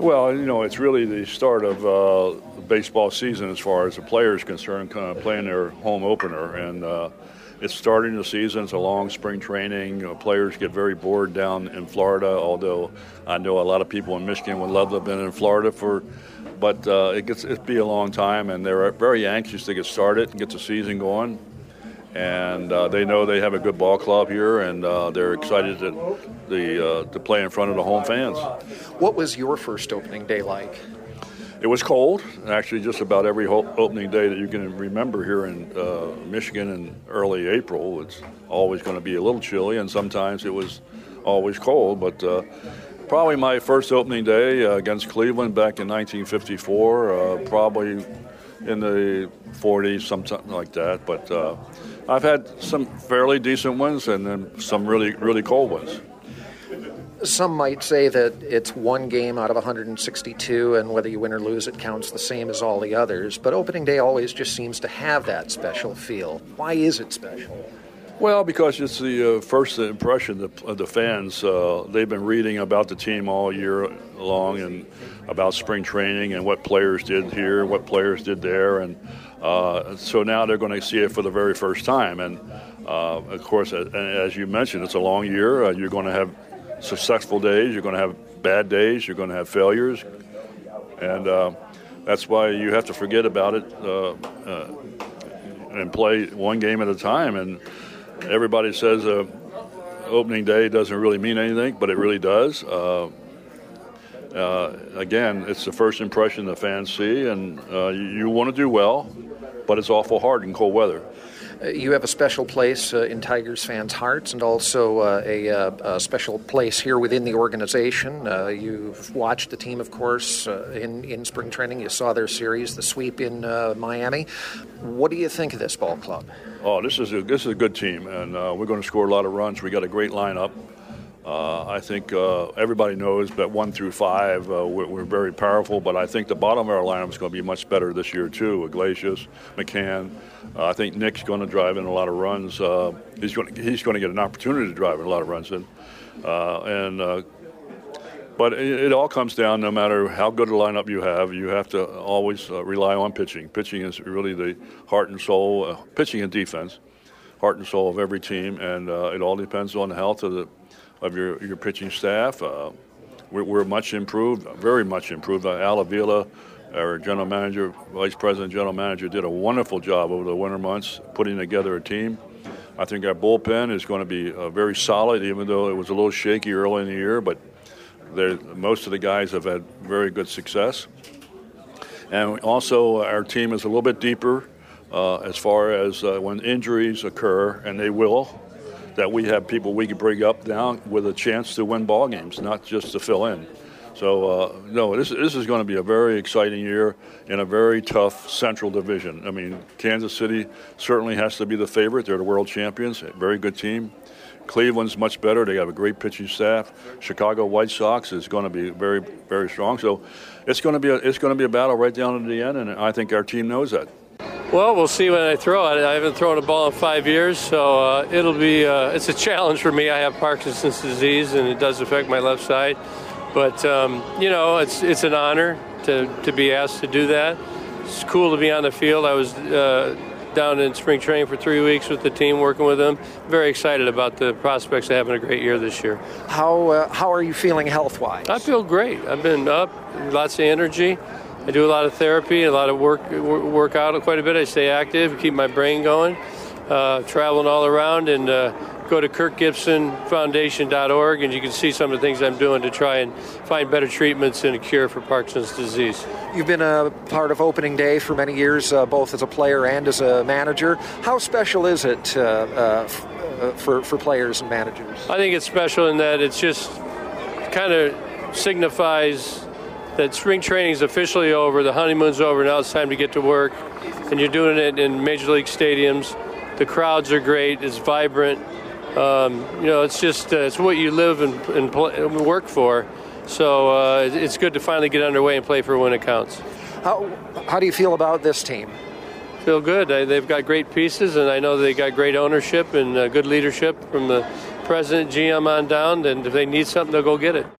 Well, you know, it's really the start of uh, the baseball season as far as the players concerned, kind of playing their home opener, and uh, it's starting the season. It's a long spring training. You players get very bored down in Florida, although I know a lot of people in Michigan would love to have been in Florida for, but uh, it gets it be a long time, and they're very anxious to get started and get the season going and uh, they know they have a good ball club here, and uh, they're excited to the uh, to play in front of the home fans. What was your first opening day like? It was cold. Actually, just about every opening day that you can remember here in uh, Michigan in early April, it's always going to be a little chilly, and sometimes it was always cold. But uh, probably my first opening day uh, against Cleveland back in 1954, probably in the 40s, something like that. But I've had some fairly decent ones and then some really, really cold ones. Some might say that it's one game out of 162, and whether you win or lose, it counts the same as all the others. But opening day always just seems to have that special feel. Why is it special? Well, because it's the uh, first impression of the fans. Uh, they've been reading about the team all year long and about spring training and what players did here, what players did there, and uh, so now they're going to see it for the very first time. And uh, of course, as you mentioned, it's a long year. Uh, you're going to have successful days, you're going to have bad days, you're going to have failures. And uh, that's why you have to forget about it and play one game at a time. And everybody says opening day doesn't really mean anything, but it really does. Uh, again, it's the first impression the fans see, and uh, you, you want to do well but it's awful hard in cold weather. You have a special place uh, in Tigers fans' hearts and also uh, a, uh, a, special place here within the organization. You've watched the team, of course, in, in spring training. You saw their series, the sweep in Miami. What do you think of this ball club? Oh, this is a, this is a good team, and we're going to score a lot of runs. We got a great lineup. Uh, I think uh, everybody knows that one through five uh, we're, we're, very powerful, but I think the bottom of our lineup is going to be much better this year too. Iglesias, McCann. Uh, I think Nick's going to drive in a lot of runs. Uh, he's going to, he's going to get an opportunity to drive in a lot of runs in, uh, and. but it, it, all comes down, no matter how good a lineup you have, you have to always rely on pitching. Pitching is really the heart and soul, pitching and defense, heart and soul of every team, and it all depends on the health of the of your, your pitching staff. Uh, we're, we're, much improved, very much improved. Uh, Al Avila, our general manager, vice president, general manager, did a wonderful job over the winter months putting together a team. I think our bullpen is going to be uh, very solid, even though it was a little shaky early in the year. But most of the guys have had very good success. And also, our team is a little bit deeper uh, as far as uh, when injuries occur, and they will that we have people we can bring up now with a chance to win ball games, not just to fill in. So uh, no, this this is going to be a very exciting year in a very tough Central Division. I mean, Kansas City certainly has to be the favorite. They're the world champions, a very good team. Cleveland's much better. They have a great pitching staff. Chicago White Sox is going to be very very strong. So it's going to be a, it's going to be a battle right down to the end, and I think our team knows that. Well, we'll see when I throw it. I haven't thrown a ball in five years, so uh, it'll be uh, it's a challenge for me. I have Parkinson's disease, and it does affect my left side. But um, you know, it's it's an honor to to be asked to do that. It's cool to be on the field. I was uh, down in spring training for three weeks with the team, working with them. Very excited about the prospects of having a great year this year. How uh, how are you feeling health wise? I feel great. I've been up, lots of energy. I do a lot of therapy, a lot of work, work out quite a bit. I stay active, keep my brain going, uh, traveling all around, and uh, go to kirkgibsonfoundation.org, and you can see some of the things I'm doing to try and find better treatments and a cure for Parkinson's disease. You've been a part of opening day for many years, uh, both as a player and as a manager. How special is it uh, uh, uh, for, for players and managers? I think it's special in that it's just kind of signifies that spring training is officially over, the honeymoon's over, now it's time to get to work. And you're doing it in major league stadiums. The crowds are great, it's vibrant. Um, you know, it's just uh, it's what you live and, and, play, work for. So uh, it's good to finally get underway and play for when it counts. How, how do you feel about this team? Feel good. they've got great pieces, and I know they got great ownership and uh, good leadership from the president, GM on down. And if they need something, they'll go get it.